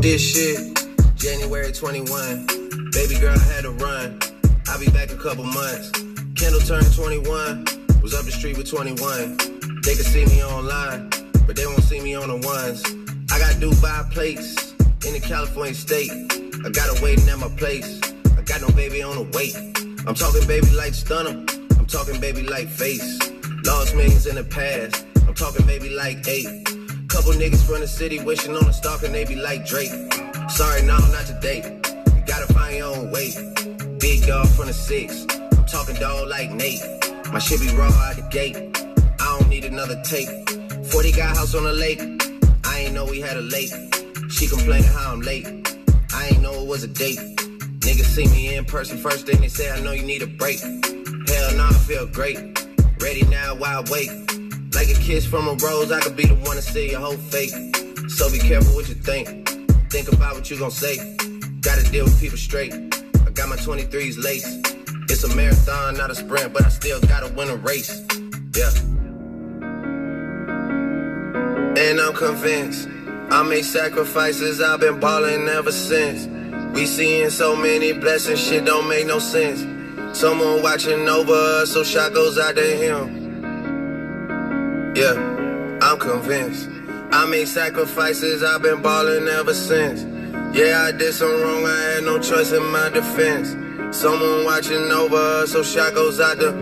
This shit January 21. Baby girl I had to run. I'll be back a couple months. Kendall turned 21. Was up the street with 21. They can see me online, but they won't see me on the ones. I got Dubai plates in the California state. I got her waiting at my place. I got no baby on the wait. I'm talking baby like stunner. I'm talking baby like face. Lost millions in the past. I'm talking baby like eight. Couple niggas from the city wishing on a stalker, they be like Drake. Sorry, no, not today. You gotta find your own way. Big dog from the six. I'm talking dog like Nate. My shit be raw out the gate. I don't need another tape. 40 got house on the lake. I ain't know we had a lake. She complaining how I'm late. I ain't know it was a date. Niggas see me in person first thing they say I know you need a break. Hell no, I feel great. Ready now, why wait? Like a kiss from a rose, I could be the one to see your whole fate. So be careful what you think. Think about what you gon' say. Gotta deal with people straight. I got my 23s lace. It's a marathon, not a sprint, but I still gotta win a race. Yeah. And I'm convinced I made sacrifices, I've been ballin' ever since. We seeing so many blessings, shit don't make no sense. Someone watching over us, so shot goes out to him. Yeah, I'm convinced. I made sacrifices, I've been ballin' ever since. Yeah, I did some wrong, I had no choice in my defense. Someone watching over us, so shot goes out to.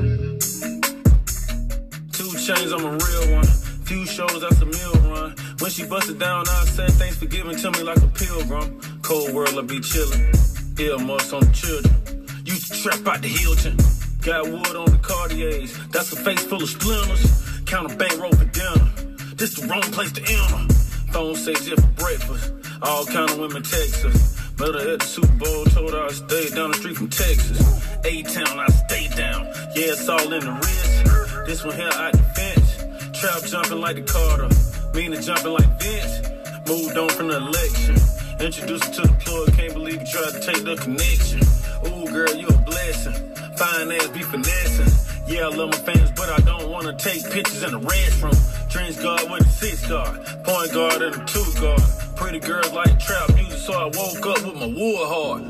Two chains, I'm a real one. Few shows, that's a meal run. When she busted down, I said thanks for giving to me like a pilgrim. Cold world, I be chillin'. Earmuffs on the children. Used to trap out the Hilton. Got wood on the Cartiers. That's a face full of splinters. Count a bankroll for dinner. This the wrong place to enter. Phone says yeah for breakfast. All kind of women text us. Met her at the Super Bowl, told her I stayed down the street from Texas. A-Town, I stay down. Yeah, it's all in the wrist. This one here the fence. Trap jumping like the Carter. Meaning jumping like Vince. Moved on from the election. Introduced her to the plug, can't believe you tried to take the connection. Ooh, girl, you a blessing. Fine ass be finessing. Yeah, I love my fans, but I don't wanna take pictures in the restroom. Trench guard with a six guard, point guard and a two guard. Pretty girls like trap music, so I woke up with my wood hard.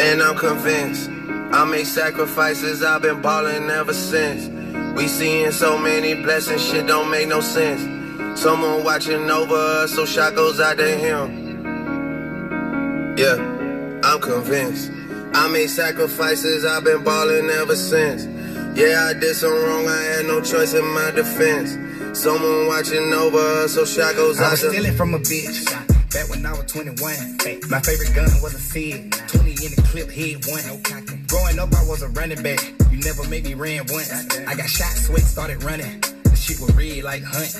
And I'm convinced I made sacrifices, I've been ballin' ever since. We seeing so many blessings, shit don't make no sense. Someone watching over us, so shot goes out to him. Yeah, I'm convinced. I made sacrifices, I've been ballin' ever since. Yeah, I did some wrong, I had no choice in my defense. Someone watching over us, so shot goes out. I was stealing from a bitch. Back when I was 21. My favorite gun was a Sid. 20 in the clip, head one. Growing up, I was a running back. You never made me ran once. I got shot, sweat, started running. The shit was red like hunt.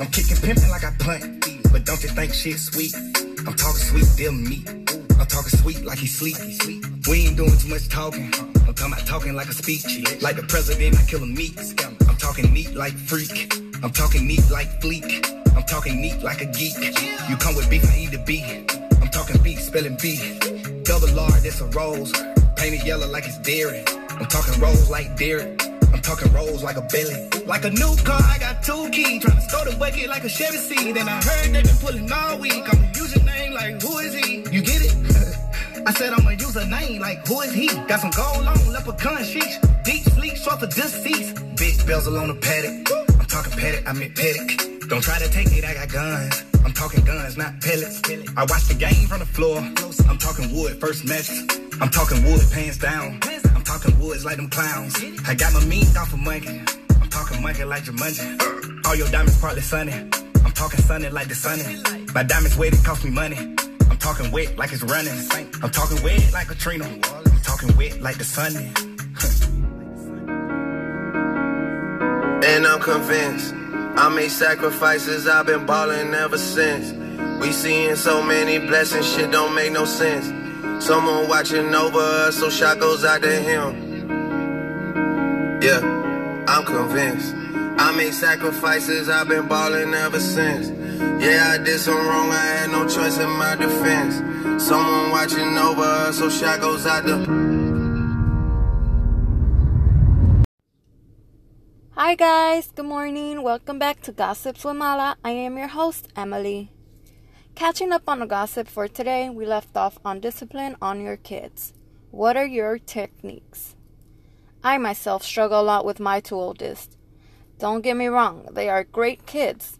I'm kicking pimping like I punt. But don't you think shit sweet? I'm talking sweet, deal meat. I'm talking sweet like he sleep. We ain't doing too much talking. I'm talking about talking like a speech. Like the president, I kill a meat. I'm talking neat like freak. I'm talking neat like fleek. I'm talking neat like a geek. You come with beef, I eat the beef. I'm talking beef, spelling B. Double R, that's a rose. Painted yellow like it's dairy. I'm talking rose like Derrick. I'm talking rolls like a belly. Like a new car, I got two keys. Trying to store the bucket like a Chevy seat. And I heard they been pulling all week. I'm a username like, who is he? You get it? I said I'm gonna use a name, like, who is he? Got some gold on, leprechaun sheets. Deep sleep, short for deceased. Big bezel on the Patek. I'm talking Patek, I meant Patek. Don't try to take it, I got guns. I'm talking guns, not pellets. I watch the game from the floor. I'm talking wood, first match. I'm talking wood, pants down. I'm talking woods like them clowns. I got my meat off of monkey. I'm talking monkey like Jumanji. All your diamonds partly sunny. I'm talking sunny like the sunny. My diamonds it cost me money. I'm talking wet like it's running. I'm talking wet like Katrina. I'm talking wet like the sun. And I'm convinced I made sacrifices, I've been balling ever since. We seeing so many blessings, shit don't make no sense. Someone watching over us, so shot goes out to him. Yeah, I'm convinced. I made sacrifices, I've been balling ever since. Yeah, I did some wrong, I had no choice in my defense. Someone watching over us, so shot goes out to Hi guys, good morning. Welcome back to Gossips with Mala. I am your host, Emily. Catching up on the gossip for today, we left off on discipline on your kids. What are your techniques? I myself struggle a lot with my two oldest. Don't get me wrong, they are great kids,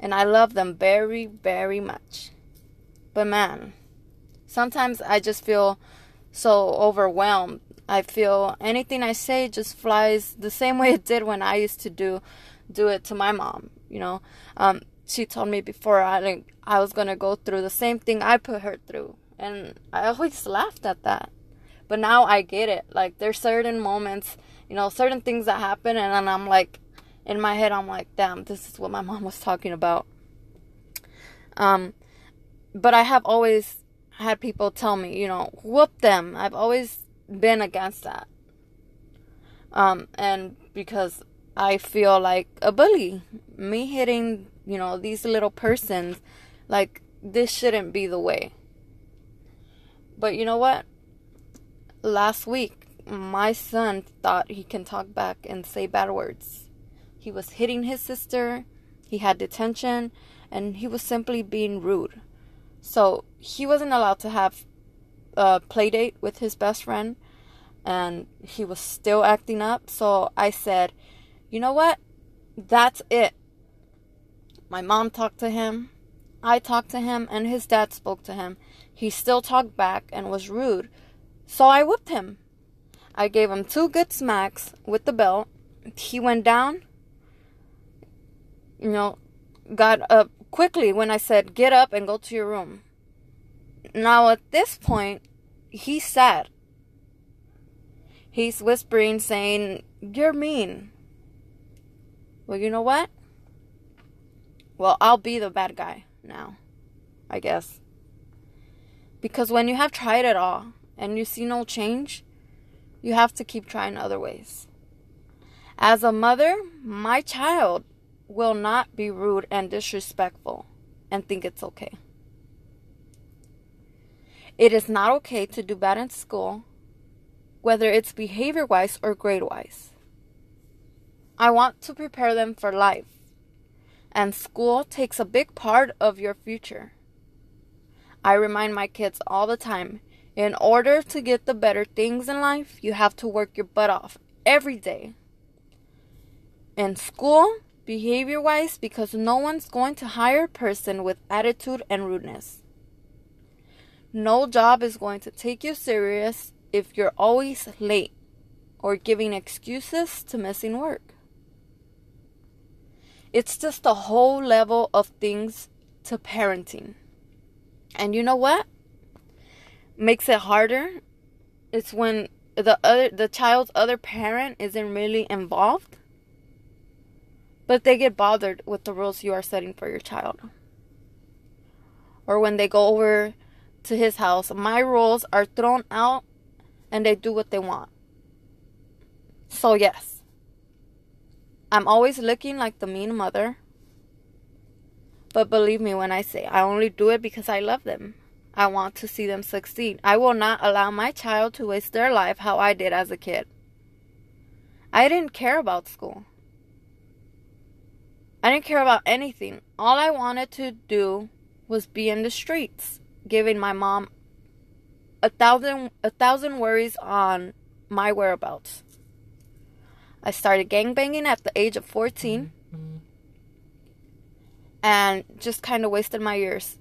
and I love them very, very much. But man, sometimes I just feel so overwhelmed. I feel anything I say just flies the same way it did when I used to do do it to my mom, you know. Um, she told me before I I was gonna go through the same thing I put her through, and I always laughed at that. But now I get it. Like there's certain moments, you know, certain things that happen, and then I'm like, in my head, I'm like, damn, this is what my mom was talking about. Um, but I have always had people tell me, you know, whoop them. I've always been against that. Um, and because I feel like a bully, me hitting you know, these little persons, like, this shouldn't be the way. But you know what? Last week, my son thought he can talk back and say bad words. He was hitting his sister, he had detention, and he was simply being rude. So he wasn't allowed to have a play date with his best friend, and he was still acting up. So I said, you know what? That's it. My mom talked to him. I talked to him, and his dad spoke to him. He still talked back and was rude. So I whipped him. I gave him two good smacks with the belt. He went down. You know, got up quickly when I said, Get up and go to your room. Now, at this point, he's sad. He's whispering, saying, You're mean. Well, you know what? Well, I'll be the bad guy now, I guess. Because when you have tried it all and you see no change, you have to keep trying other ways. As a mother, my child will not be rude and disrespectful and think it's okay. It is not okay to do bad in school, whether it's behavior wise or grade wise. I want to prepare them for life and school takes a big part of your future. I remind my kids all the time in order to get the better things in life, you have to work your butt off every day. In school, behavior wise, because no one's going to hire a person with attitude and rudeness. No job is going to take you serious if you're always late or giving excuses to missing work. It's just a whole level of things to parenting. And you know what? Makes it harder. It's when the other the child's other parent isn't really involved. But they get bothered with the rules you are setting for your child. Or when they go over to his house, my rules are thrown out and they do what they want. So, yes, I'm always looking like the mean mother. But believe me when I say I only do it because I love them. I want to see them succeed. I will not allow my child to waste their life how I did as a kid. I didn't care about school. I didn't care about anything. All I wanted to do was be in the streets, giving my mom a thousand a thousand worries on my whereabouts. I started gangbanging at the age of 14 and just kind of wasted my years.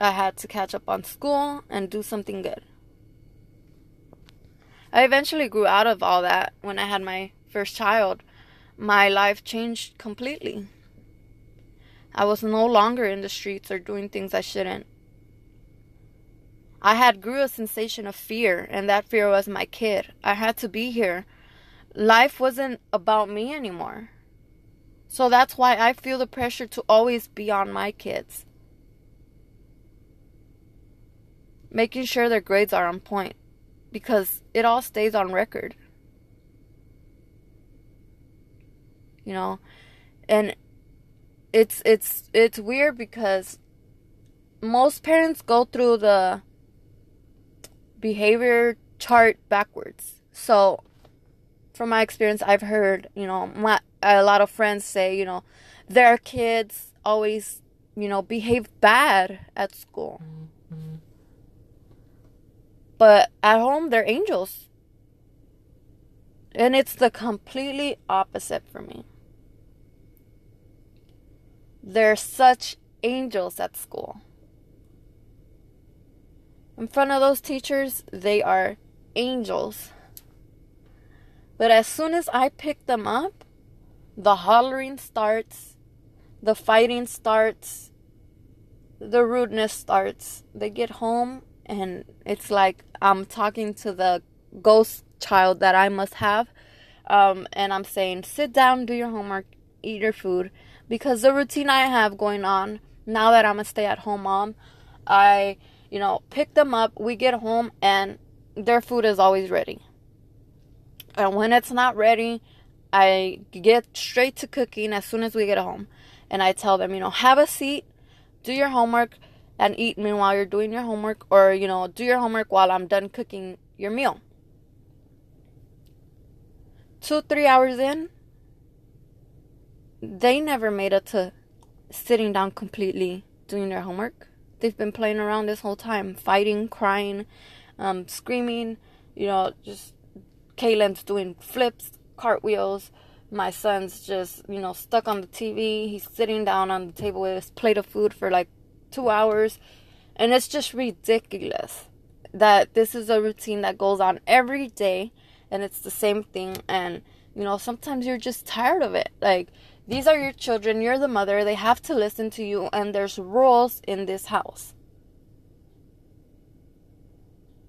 I had to catch up on school and do something good. I eventually grew out of all that when I had my first child. My life changed completely. I was no longer in the streets or doing things I shouldn't. I had grew a sensation of fear, and that fear was my kid. I had to be here life wasn't about me anymore. So that's why I feel the pressure to always be on my kids. Making sure their grades are on point because it all stays on record. You know, and it's it's it's weird because most parents go through the behavior chart backwards. So from my experience, I've heard, you know, my, a lot of friends say, you know, their kids always you know, behave bad at school. Mm-hmm. But at home, they're angels. And it's the completely opposite for me. They're such angels at school. In front of those teachers, they are angels. But as soon as I pick them up, the hollering starts, the fighting starts, the rudeness starts. They get home and it's like I'm talking to the ghost child that I must have. Um, and I'm saying, sit down, do your homework, eat your food. Because the routine I have going on now that I'm a stay at home mom, I, you know, pick them up, we get home, and their food is always ready. And when it's not ready, I get straight to cooking as soon as we get home. And I tell them, you know, have a seat, do your homework, and eat meanwhile you're doing your homework, or, you know, do your homework while I'm done cooking your meal. Two, three hours in, they never made it to sitting down completely doing their homework. They've been playing around this whole time, fighting, crying, um, screaming, you know, just Kaylin's doing flips, cartwheels. My son's just, you know, stuck on the TV. He's sitting down on the table with his plate of food for like two hours. And it's just ridiculous that this is a routine that goes on every day and it's the same thing. And, you know, sometimes you're just tired of it. Like, these are your children, you're the mother, they have to listen to you, and there's rules in this house.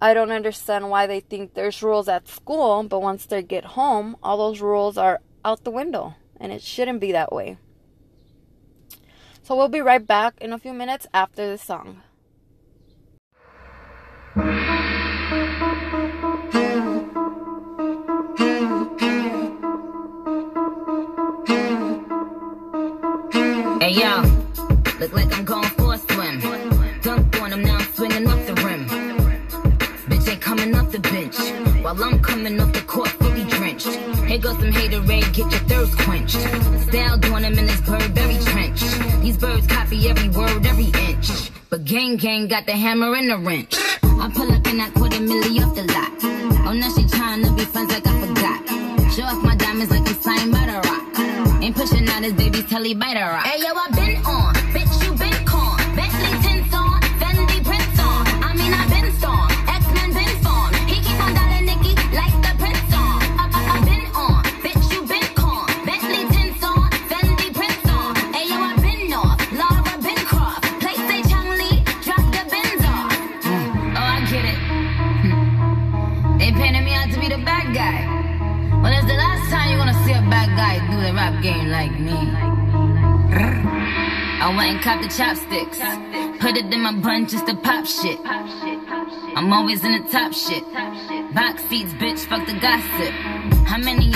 I don't understand why they think there's rules at school, but once they get home, all those rules are out the window, and it shouldn't be that way. So we'll be right back in a few minutes after the song. The bench. While I'm coming off the court fully drenched. Here goes some haterade, get your thirst quenched. Style doing him in this Burberry trench. These birds copy every word, every inch. But gang gang got the hammer and the wrench. I pull up in that quarter milli off the lot. Oh, now she trying to be friends like I forgot. Show off my diamonds like it's signed by the rock. Ain't pushing out his baby's telly by the rock. Hey yo, I been on, bitch, I went and copped the chopsticks. Put it in my bun just to pop shit. I'm always in the top shit. Box seats, bitch, fuck the gossip. How many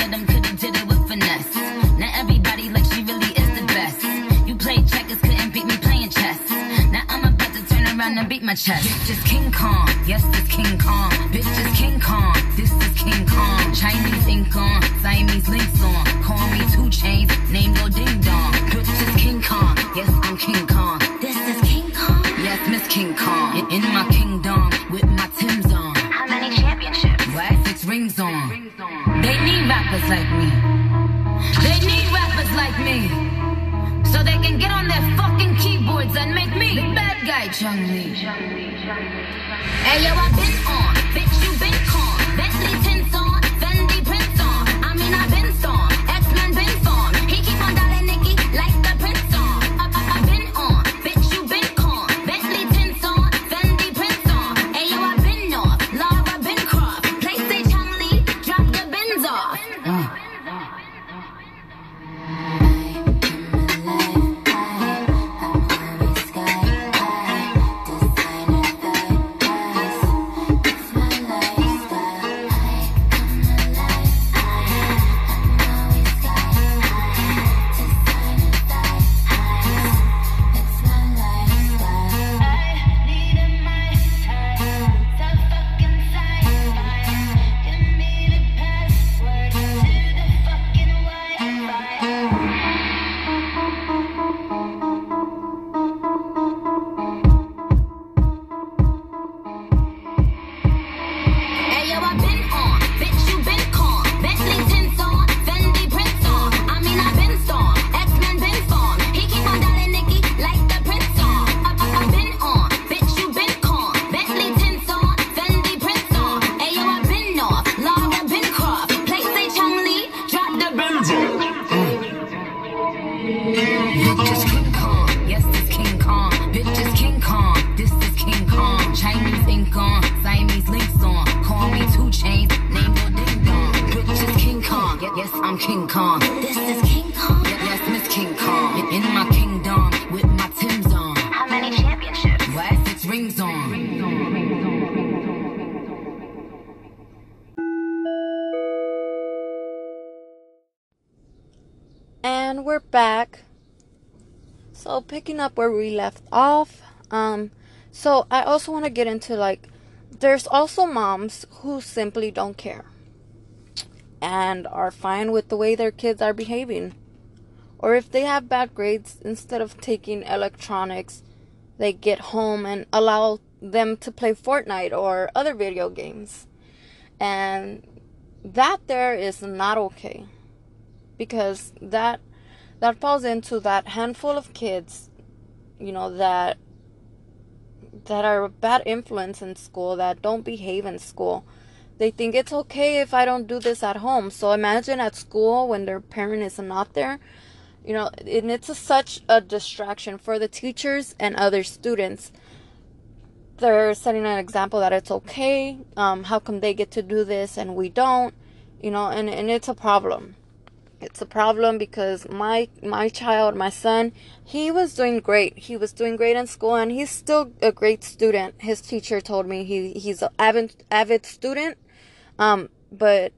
turn beat my chest. Bitch is King Kong, yes, this King Kong. Bitch is King Kong, this is King Kong. Chinese ink on, Siamese links on. Call me two chains, name no ding dong. Bitch is King Kong, yes, I'm King Kong. This is King Kong, yes, Miss King Kong. In, in my kingdom, with my Tim's on. How many championships? What? Six rings on. They need rappers like me. They need rappers like me. So they can get on their guy, Chun-Li. Hey yo, I been on, So picking up where we left off, um, so I also want to get into like, there's also moms who simply don't care and are fine with the way their kids are behaving. Or if they have bad grades, instead of taking electronics, they get home and allow them to play Fortnite or other video games. And that there is not okay. Because that that falls into that handful of kids, you know, that that are a bad influence in school, that don't behave in school. They think it's okay if I don't do this at home. So imagine at school when their parent is not there, you know, and it's a, such a distraction for the teachers and other students. They're setting an example that it's okay. Um, how come they get to do this and we don't? You know, and, and it's a problem it's a problem because my my child my son he was doing great. He was doing great in school and he's still a great student. His teacher told me he he's an avid avid student. Um but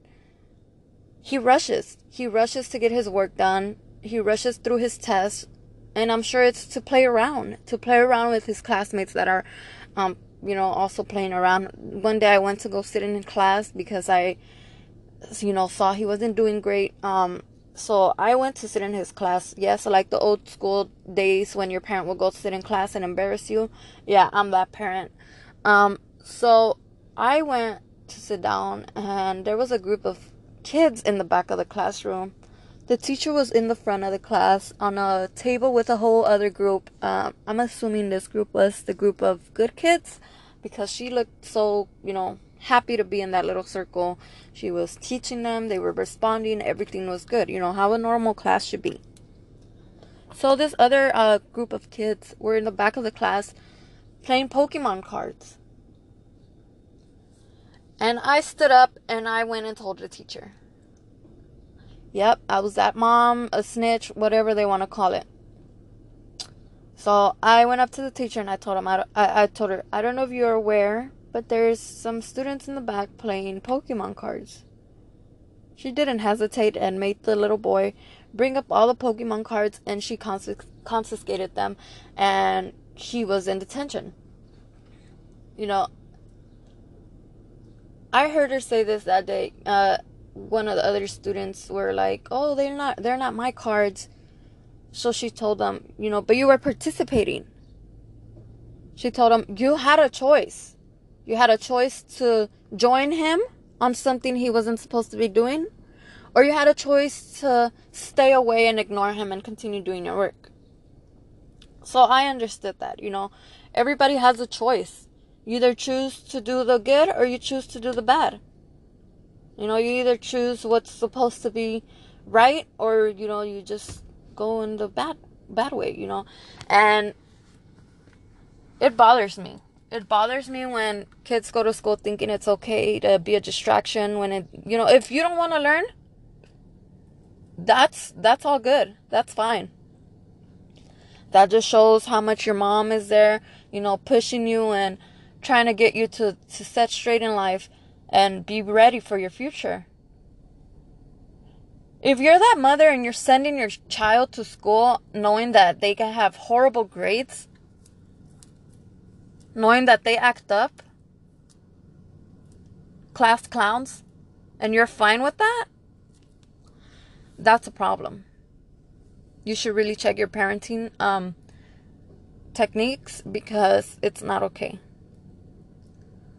he rushes. He rushes to get his work done. He rushes through his tests. And i'm sure it's to play around to play around with his classmates that are um you know also playing around. One day i went to go sit in class because i you know saw he wasn't doing great. Um so I went to sit in his class. Yes, like the old school days when your parent would go sit in class and embarrass you. Yeah, I'm that parent. Um, so I went to sit down, and there was a group of kids in the back of the classroom. The teacher was in the front of the class on a table with a whole other group. Um, I'm assuming this group was the group of good kids because she looked so, you know, happy to be in that little circle. She was teaching them, they were responding, everything was good. You know, how a normal class should be. So, this other uh, group of kids were in the back of the class playing Pokemon cards. And I stood up and I went and told the teacher. Yep, I was that mom, a snitch, whatever they want to call it. So I went up to the teacher and I told him, I, I, I told her, I don't know if you're aware, but there's some students in the back playing Pokemon cards. She didn't hesitate and made the little boy bring up all the Pokemon cards and she confis- confiscated them and she was in detention. You know, I heard her say this that day. Uh, one of the other students were like, "Oh, they're not they're not my cards." So she told them, you know, but you were participating. She told them, "You had a choice. You had a choice to join him on something he wasn't supposed to be doing, or you had a choice to stay away and ignore him and continue doing your work. So I understood that, you know, everybody has a choice. You either choose to do the good or you choose to do the bad. You know, you either choose what's supposed to be right or, you know, you just go in the bad bad way, you know. And it bothers me it bothers me when kids go to school thinking it's okay to be a distraction when it you know if you don't want to learn that's that's all good. That's fine. That just shows how much your mom is there you know pushing you and trying to get you to to set straight in life and be ready for your future. If you're that mother and you're sending your child to school knowing that they can have horrible grades knowing that they act up, class clowns, and you're fine with that, that's a problem. You should really check your parenting um, techniques because it's not okay.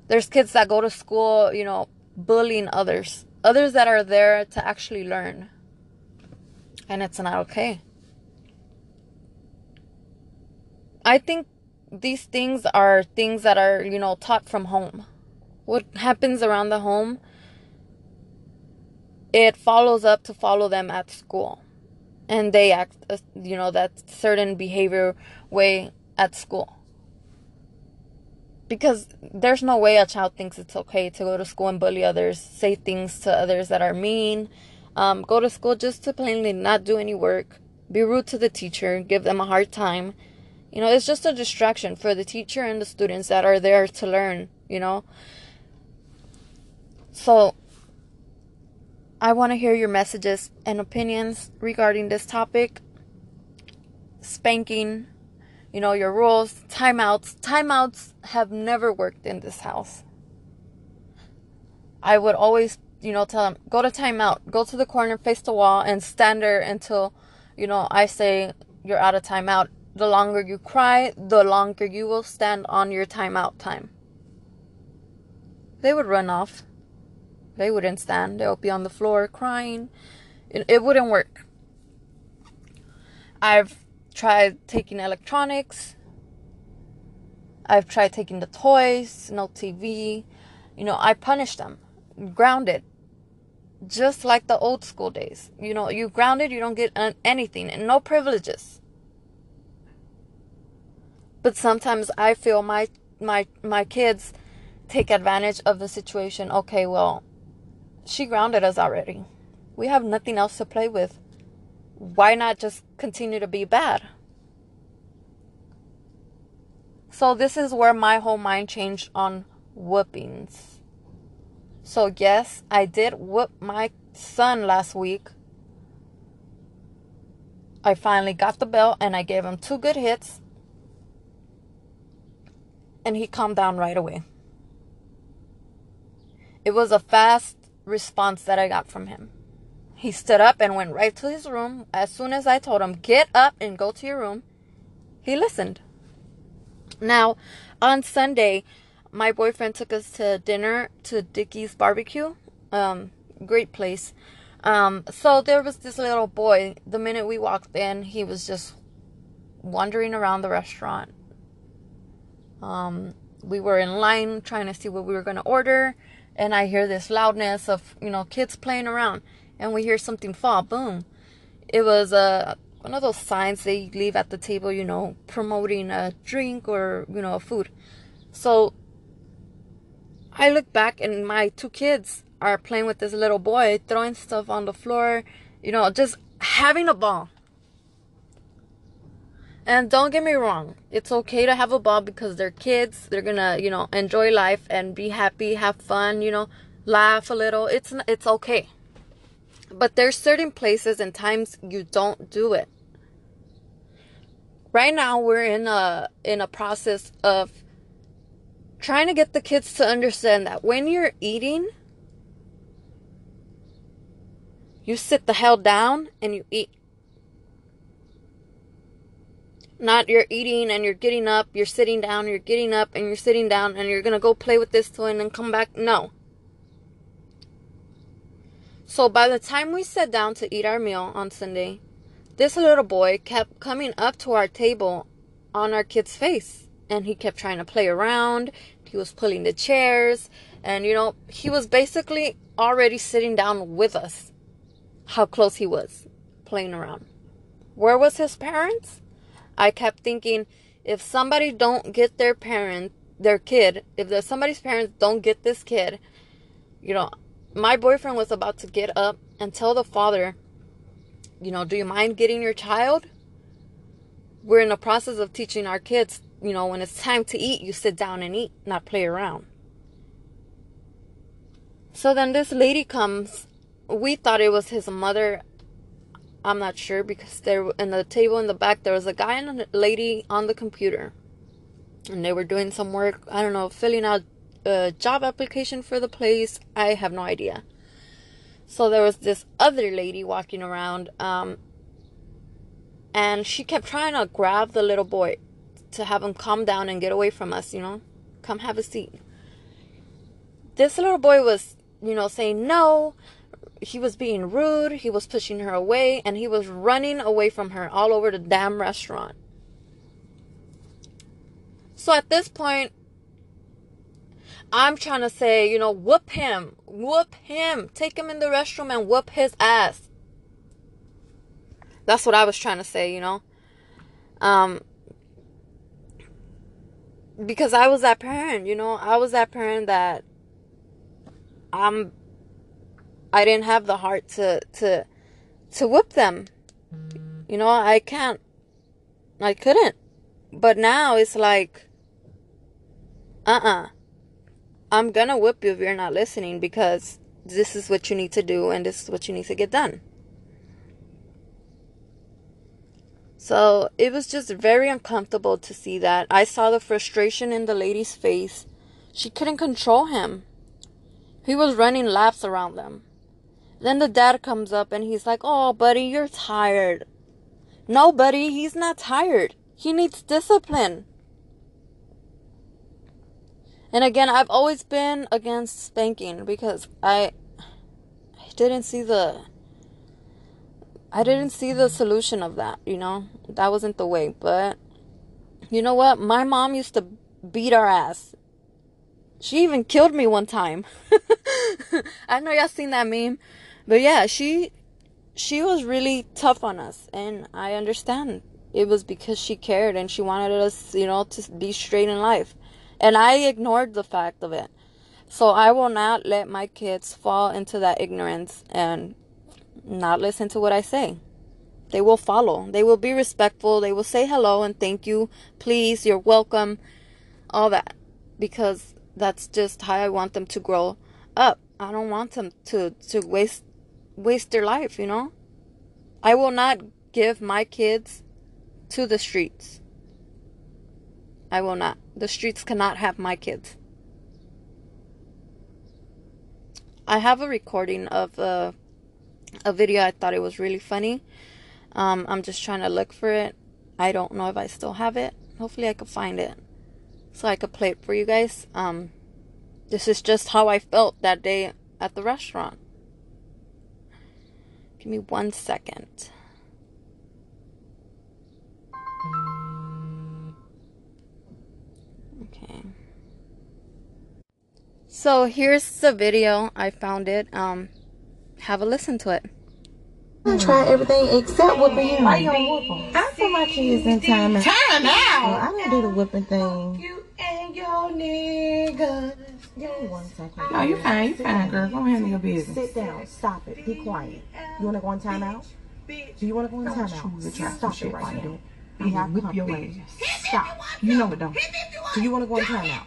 There's kids that go to school, you know, bullying others, others that are there to actually learn, and it's not okay. I think these things are things that are, you know, taught from home. What happens around the home, it follows up to follow them at school. And they act, uh, you know, that certain behavior way at school. because there's no way a child thinks it's okay to go to school and bully others, say things to others that are mean, um, go to school just to plainly not do any work, be rude to the teacher, give them a hard time. You know, it's just a distraction for the teacher and the students that are there to learn, you know. So, I want to hear your messages and opinions regarding this topic spanking, you know, your rules, timeouts. Timeouts have never worked in this house. I would always, you know, tell them, go to timeout, go to the corner, face the wall, and stand there until, you know, I say you're out of timeout. The longer you cry, the longer you will stand on your timeout time. They would run off. They wouldn't stand. They'll be on the floor crying. It, it wouldn't work. I've tried taking electronics. I've tried taking the toys, no TV. You know, I punish them, grounded, just like the old school days. You know, you grounded, you don't get anything and no privileges. But sometimes I feel my my my kids take advantage of the situation. Okay, well, she grounded us already. We have nothing else to play with why not just continue to be bad? So, this is where my whole mind changed on whoopings. So, yes, I did whoop my son last week. I finally got the belt and I gave him two good hits. And he calmed down right away. It was a fast response that I got from him. He stood up and went right to his room. As soon as I told him, get up and go to your room, he listened. Now, on Sunday, my boyfriend took us to dinner to Dickey's Barbecue. Um, great place. Um, so there was this little boy. The minute we walked in, he was just wandering around the restaurant. Um, we were in line trying to see what we were going to order, and I hear this loudness of, you know, kids playing around and we hear something fall, boom. It was a uh, one of those signs they leave at the table, you know, promoting a drink or, you know, food. So I look back and my two kids are playing with this little boy, throwing stuff on the floor, you know, just having a ball. And don't get me wrong, it's okay to have a ball because they're kids. They're gonna, you know, enjoy life and be happy, have fun, you know, laugh a little. It's it's okay. But there's certain places and times you don't do it. Right now we're in a in a process of trying to get the kids to understand that when you're eating you sit the hell down and you eat. Not you're eating and you're getting up, you're sitting down, you're getting up and you're sitting down and you're going to go play with this toy and then come back. No. So by the time we sat down to eat our meal on Sunday, this little boy kept coming up to our table on our kid's face. And he kept trying to play around. He was pulling the chairs. And, you know, he was basically already sitting down with us. How close he was playing around. Where was his parents? I kept thinking if somebody don't get their parent, their kid, if somebody's parents don't get this kid, you know, my boyfriend was about to get up and tell the father, you know, do you mind getting your child? We're in the process of teaching our kids, you know, when it's time to eat, you sit down and eat, not play around. So then this lady comes. We thought it was his mother. I'm not sure because there in the table in the back there was a guy and a lady on the computer. And they were doing some work, I don't know, filling out a job application for the place. I have no idea. So there was this other lady walking around, um, and she kept trying to grab the little boy to have him calm down and get away from us, you know, come have a seat. This little boy was, you know, saying no. He was being rude. He was pushing her away, and he was running away from her all over the damn restaurant. So at this point, I'm trying to say, you know, whoop him. Whoop him. Take him in the restroom and whoop his ass. That's what I was trying to say, you know. Um because I was that parent, you know, I was that parent that I'm I didn't have the heart to to to whip them. You know, I can't I couldn't. But now it's like uh-uh. I'm gonna whip you if you're not listening because this is what you need to do and this is what you need to get done. So it was just very uncomfortable to see that. I saw the frustration in the lady's face. She couldn't control him. He was running laps around them. Then the dad comes up and he's like, Oh, buddy, you're tired. No, buddy, he's not tired. He needs discipline. And again, I've always been against spanking because I, I didn't see the I didn't see the solution of that, you know? That wasn't the way. But you know what? My mom used to beat our ass. She even killed me one time. I know y'all seen that meme. But yeah, she she was really tough on us and I understand. It was because she cared and she wanted us, you know, to be straight in life. And I ignored the fact of it. So I will not let my kids fall into that ignorance and not listen to what I say. They will follow. They will be respectful. They will say hello and thank you. Please, you're welcome. All that. Because that's just how I want them to grow up. I don't want them to, to waste waste their life, you know? I will not give my kids to the streets. I will not. The streets cannot have my kids. I have a recording of a a video. I thought it was really funny. Um, I'm just trying to look for it. I don't know if I still have it. Hopefully, I could find it so I could play it for you guys. Um, this is just how I felt that day at the restaurant. Give me one second. Okay. So here's the video. I found it. Um, have a listen to it. I try everything except whipping him. Why you don't whoop him? I put my kids in time out. Time out. I don't do the whipping thing. You and your niggas. Give me one second. No, you fine. You fine, girl. Go handle your business. Sit down. Stop it. Be quiet. You want to go in timeout? Do you want to go in timeout? Stop it shit right now. do it. I'm gonna whip your ass. Stop. You know it, don't. Do you want to go in timeout?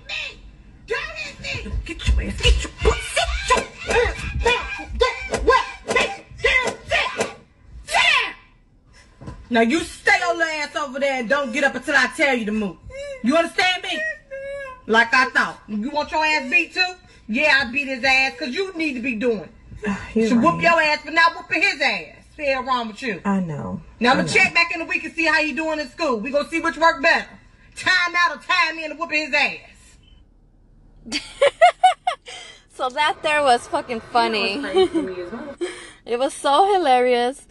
Get your ass. Get your butt. Sit your ass down. Get what? Sit down. Sit. Sit down. Now you stay your ass over there and don't get up until I tell you to move. You understand me? Like I thought. You want your ass beat too? Yeah, I beat his ass because you need to be doing. Ah, here Should I whoop your ass for not whooping his ass. What's the hell wrong with you? I know. Now I'm gonna check back in a week and see how you doing in school. We gonna see which work better. Time out or time in to whooping his ass. So that there was fucking funny. it was so hilarious.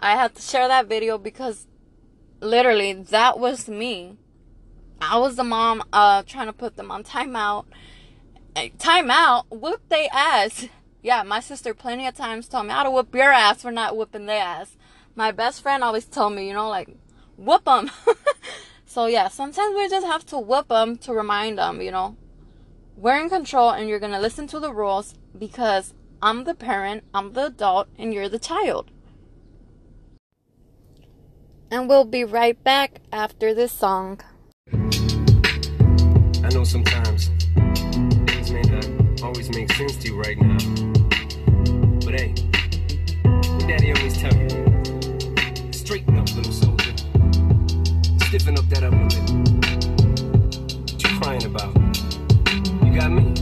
I had to share that video because literally that was me. I was the mom uh trying to put them on timeout. Timeout? Whoop they ass. Yeah, my sister plenty of times told me how to whoop your ass for not whooping their ass. My best friend always told me, you know, like whoop them. so yeah, sometimes we just have to whoop them to remind them, you know, we're in control and you're gonna listen to the rules because I'm the parent, I'm the adult, and you're the child. And we'll be right back after this song. Know sometimes things may not always make sense to you right now. But hey, your daddy always tell you, straighten up, little soldier. Stiffen up that upper lip. What you crying about? You got me?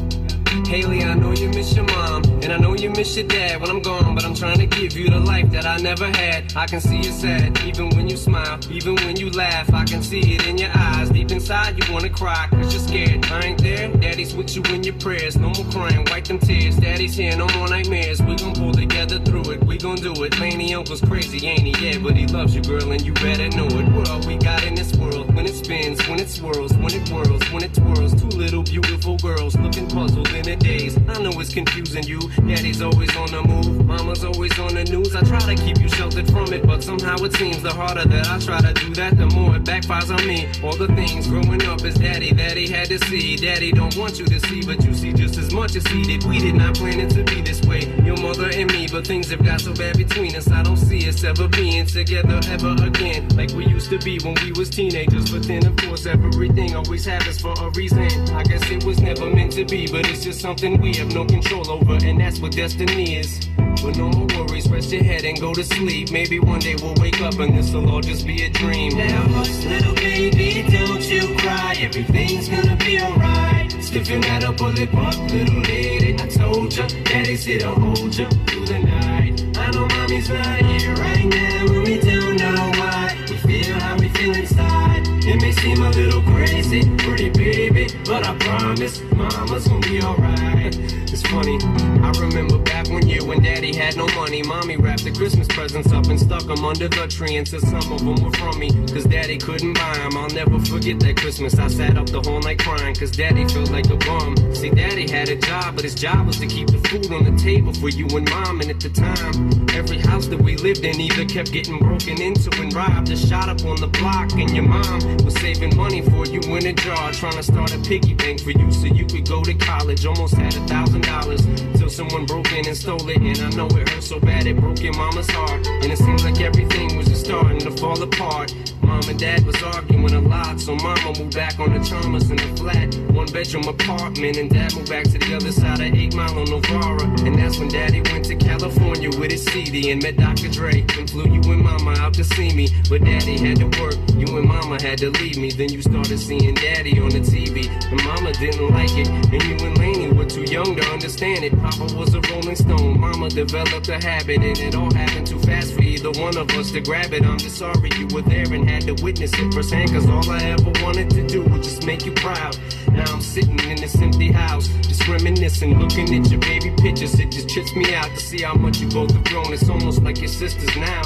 Hailie, I know you miss your mom, and I know you miss your dad when I'm gone, but I'm trying to give you the life that I never had. I can see you sad, even when you smile, even when you laugh. I can see it in your eyes. Deep inside, you wanna cry, you're scared. I ain't there, daddy's with you in your prayers. No more crying, wipe them tears. Daddy's here, no more nightmares. We gon' pull together through it, we gon' do it. Laney uncle's crazy, ain't he? Yeah, but he loves you, girl, and you better know it. What all we got in this world, spins, when it swirls, when it whirls, when it twirls. Two little beautiful girls looking puzzled in a daze. I know it's confusing you. Daddy's always on the move. mama's always on the news. I try to keep you sheltered from it, but somehow it seems the harder that I try to do that, the more it backfires on me. All the things growing up is daddy that he had to see. Daddy don't want you to see, but you just as much as he did. We did not plan it to be this way, your mother and me, but things have got so bad between us. I don't see us ever being together ever again, like we used to be when we was teenagers. But then, of course, everything always happens for a reason. I guess it was never meant to be, but it's just something we have no control over, and that's what destiny is. No more worries, rest your head and go to sleep. Maybe one day we'll wake up and this'll all just be a dream. Now, hush, little baby, don't you cry. Everything's gonna be alright. Stiffen up, pull it up, little lady. I told ya, daddy's here to hold ya through the night. I know mommy's not here right now, and we don't know seem a little crazy, pretty baby, but I promise mama's gonna be alright. It's funny, I remember back one year when daddy had no money. Mommy wrapped the Christmas presents up and stuck them under the tree until some of them were from me. Cause daddy couldn't buy them. I'll never forget that Christmas. I sat up the whole night crying cause daddy felt like a bum. See, daddy had a job, but his job was to keep the food on the table for you and mom. And at the time, every house that we lived in either kept getting broken into and robbed or shot up on the block. And your mom was saving money for you in a jar, trying to start a piggy bank for you so you could go to college. Almost had a thousand dollars till someone broke in and stole it. And I know it hurt so bad it broke your mama's heart. And it seems like everything was just starting to fall apart. Mom and dad was arguing a lot, so mama moved back on the Chalmers in the flat, one bedroom apartment. And dad moved back to the other side of 8 Mile on Novara. And that's when daddy went to California with his CD and met Dr. Dre. And flew you and mama out to see me. But daddy had to work, you and mama had to leave me. Then you started seeing daddy on the TV. And mama didn't like it. And you and Laney were too young to understand it. Papa was a rolling stone, mama developed a habit. And it all happened too fast for either one of us to grab it. I'm just sorry you were there and had to witness it firsthand. Cause all I ever wanted to do was just make you proud. Now I'm sitting in this empty house, just reminiscing, looking at your baby pictures. It just trips me out to see how much you both have grown. It's almost like your sisters now.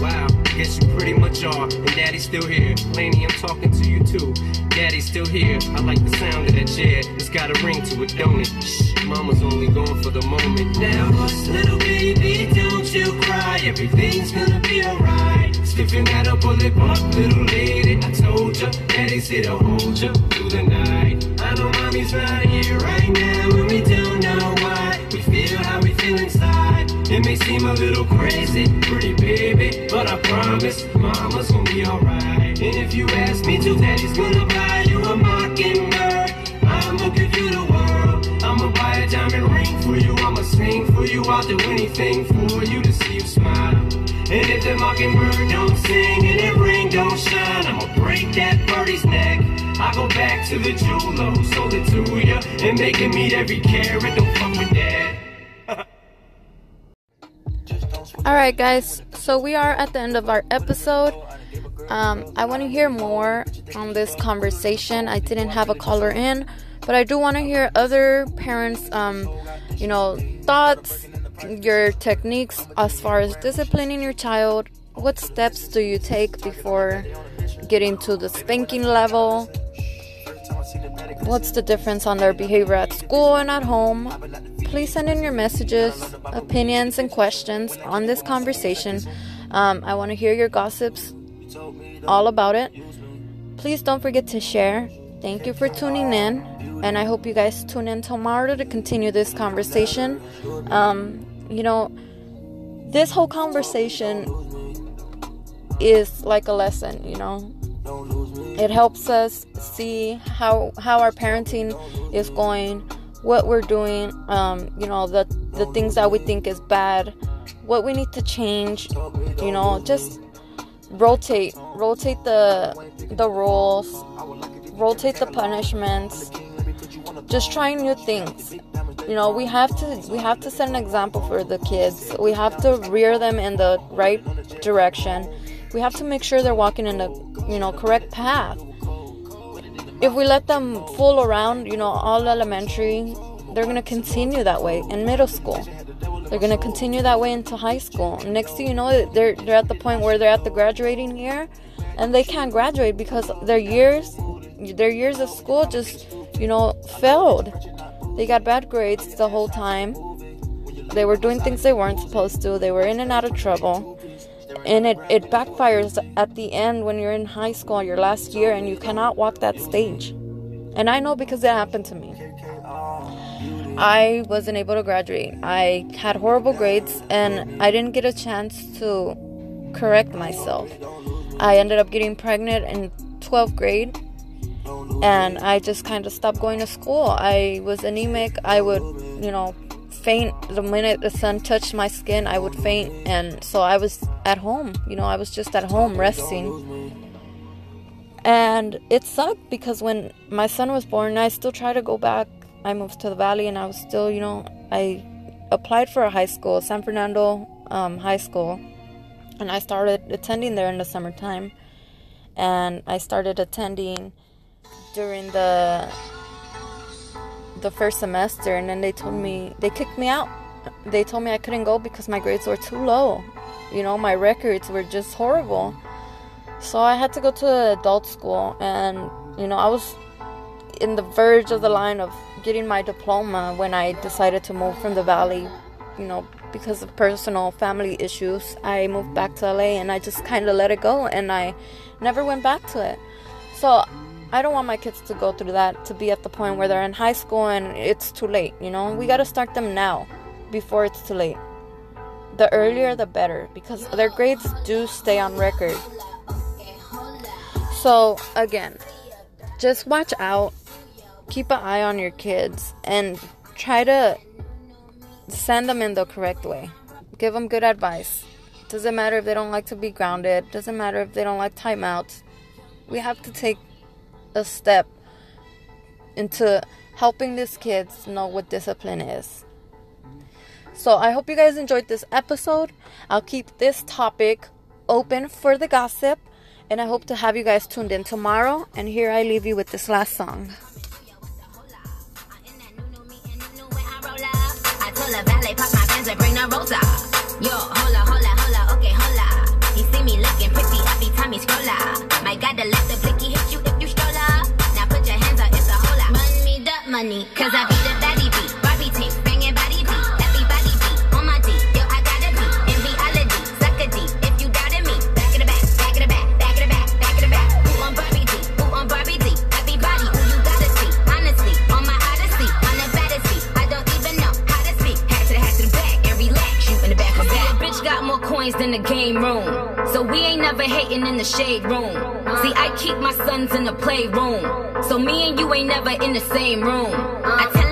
Wow, guess you pretty much are. And daddy's still here. Laney, I'm talking to you too. Daddy's still here. I like the sound of that chair. It's got a ring to it, don't it? Shh, mama's only gone for the moment. Now, hush, little baby, don't you cry. Everything's gonna be alright. Stiffen that up, pull it up, little lady. I told ya, daddy's here to hold ya through the night. I know mommy's not here right now, a little crazy, pretty baby, but I promise mama's gonna be alright. And if you ask me to, daddy's gonna buy you a mockingbird. I'ma give you the world. I'ma buy a diamond ring for you. I'ma sing for you. I'll do anything for you to see you smile. And if the mockingbird don't sing and that ring don't shine, I'ma break that birdie's neck. I go back to the jeweler who sold it to ya and make him meet every karat. Don't fuck with that. Alright, guys, so we are at the end of our episode. Um, I want to hear more on this conversation. I didn't have a caller in, but I do want to hear other parents, um, you know, thoughts, your techniques as far as disciplining your child. What steps do you take before getting to the spanking level? What's the difference on their behavior at school and at home? Please send in your messages, opinions, and questions on this conversation. Um, I want to hear your gossips all about it. Please don't forget to share. Thank you for tuning in, and I hope you guys tune in tomorrow to continue this conversation. Um, you know, this whole conversation is like a lesson, you know. It helps us see how how our parenting is going, what we're doing, um, you know, the the things that we think is bad, what we need to change, you know, just rotate rotate the the rules, rotate the punishments, just trying new things. You know, we have to we have to set an example for the kids. We have to rear them in the right direction. We have to make sure they're walking in the you know correct path. If we let them fool around, you know, all elementary, they're gonna continue that way in middle school. They're gonna continue that way into high school. Next thing you know, they're they're at the point where they're at the graduating year, and they can't graduate because their years, their years of school just, you know, failed. They got bad grades the whole time. They were doing things they weren't supposed to. They were in and out of trouble. And it, it backfires at the end when you're in high school, your last year, and you cannot walk that stage. And I know because it happened to me. I wasn't able to graduate. I had horrible grades and I didn't get a chance to correct myself. I ended up getting pregnant in 12th grade and I just kind of stopped going to school. I was anemic. I would, you know, faint the minute the sun touched my skin. I would faint, and so I was at home. You know, I was just at home resting. And it sucked because when my son was born, I still tried to go back. I moved to the valley, and I was still, you know, I applied for a high school, San Fernando um, High School, and I started attending there in the summertime. And I started attending during the the first semester and then they told me they kicked me out. They told me i couldn't go because my grades were too low. You know my records were just horrible. So i had to go to adult school and you know i was in the verge of the line of getting my diploma when i decided to move from the valley. You know because of personal family issues i moved back to la and i just kind of let it go and i never went back to it. So I don't want my kids to go through that, to be at the point where they're in high school and it's too late, you know? We gotta start them now before it's too late. The earlier the better because their grades do stay on record. So, again, just watch out, keep an eye on your kids, and try to send them in the correct way. Give them good advice. Doesn't matter if they don't like to be grounded, doesn't matter if they don't like timeouts. We have to take a step into helping these kids know what discipline is. So I hope you guys enjoyed this episode. I'll keep this topic open for the gossip, and I hope to have you guys tuned in tomorrow. And here I leave you with this last song. Yo, okay, see me looking pretty every time scroll up. My God, the let the money, cause I be the baddie beat. Barbie tape, banging body beat. Everybody beat on my D. Yo, I gotta be in reality. Suck a D. If you doubted me, back in the back, back in the back, back in the back, back in the back. Who on Barbie D? Who on Barbie D? Everybody who you gotta see. Honestly, on my odyssey, on the fantasy. I don't even know how to speak. Hat to the hat to the back and relax. You in the back of that. bitch got more coins than the game room. So we ain't never hating in the shade room. See, I keep my sons in the playroom. So me and you ain't never in the same room. I tell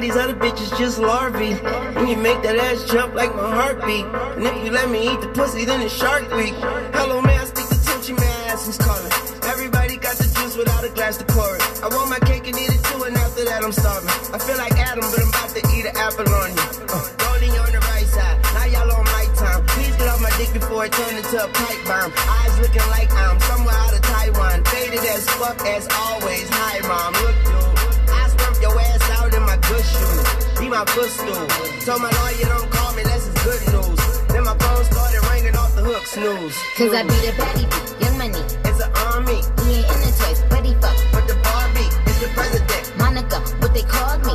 these other bitches just larvae. And you make that ass jump like my heartbeat. And if you let me eat the pussy, then it's Shark Week. Hello, man, I speak to Tunechi, man, I ask who's calling. Everybody got the juice, without a glass to pour it. I want my cake and eat it too, and after that I'm starving. I feel like Adam, but I'm about to eat an apple on you. Uh, rolling on the right side, now y'all on my time. Please get off my dick before it turn into a pipe bomb. Eyes looking like I'm somewhere out of Taiwan. Faded as fuck as always. Hi, mom, look, dude. My footstool. Told my lawyer don't call me, that's his good news. Then my phone started ringing off the hook, snooze. Cause I be the baddie bee, young money. It's an army. He ain't in the toys, but he fuck. But the Barbie is the president. Monica, what they called me.